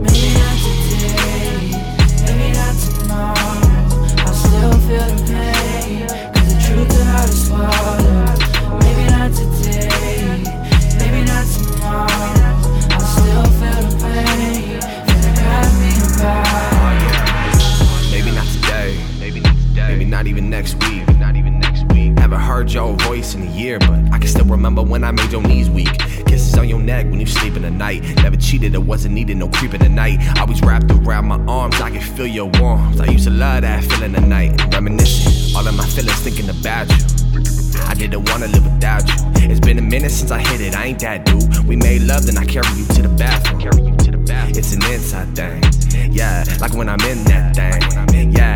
Maybe not today, maybe not tomorrow. I still feel the pain. Heard your voice in a year, but I can still remember when I made your knees weak. Kisses on your neck when you sleep in the night. Never cheated I wasn't needing no creeping the night. Always wrapped around my arms, I can feel your warmth. I used to love that feeling the night. Reminiscing, all of my feelings thinking about you. I didn't wanna live without you. It's been a minute since I hit it, I ain't that dude. We made love, then I carry you to the bathroom. Carry you to the bathroom. It's an inside thing, yeah, like when I'm in that thing. Yeah,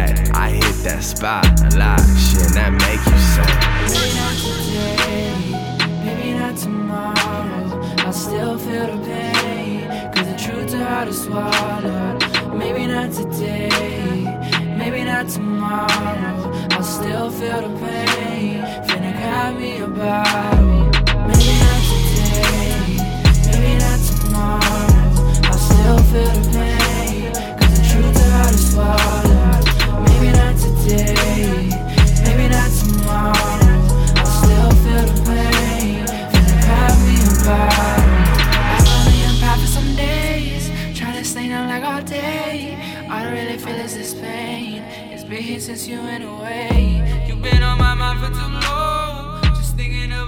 a lot, shit, that make you say. Maybe not today, maybe not tomorrow. I still feel the pain, cause the truth's hard to swallow. Maybe not today, maybe not tomorrow. I still feel the pain, finna grab me a today, maybe not tomorrow. I still feel the pain, finna grab me a bottle. I only for some days, trying to stay down like all day. All I really feel is this pain. It's been here since you went away. You've been on my mind for too long, just thinking of.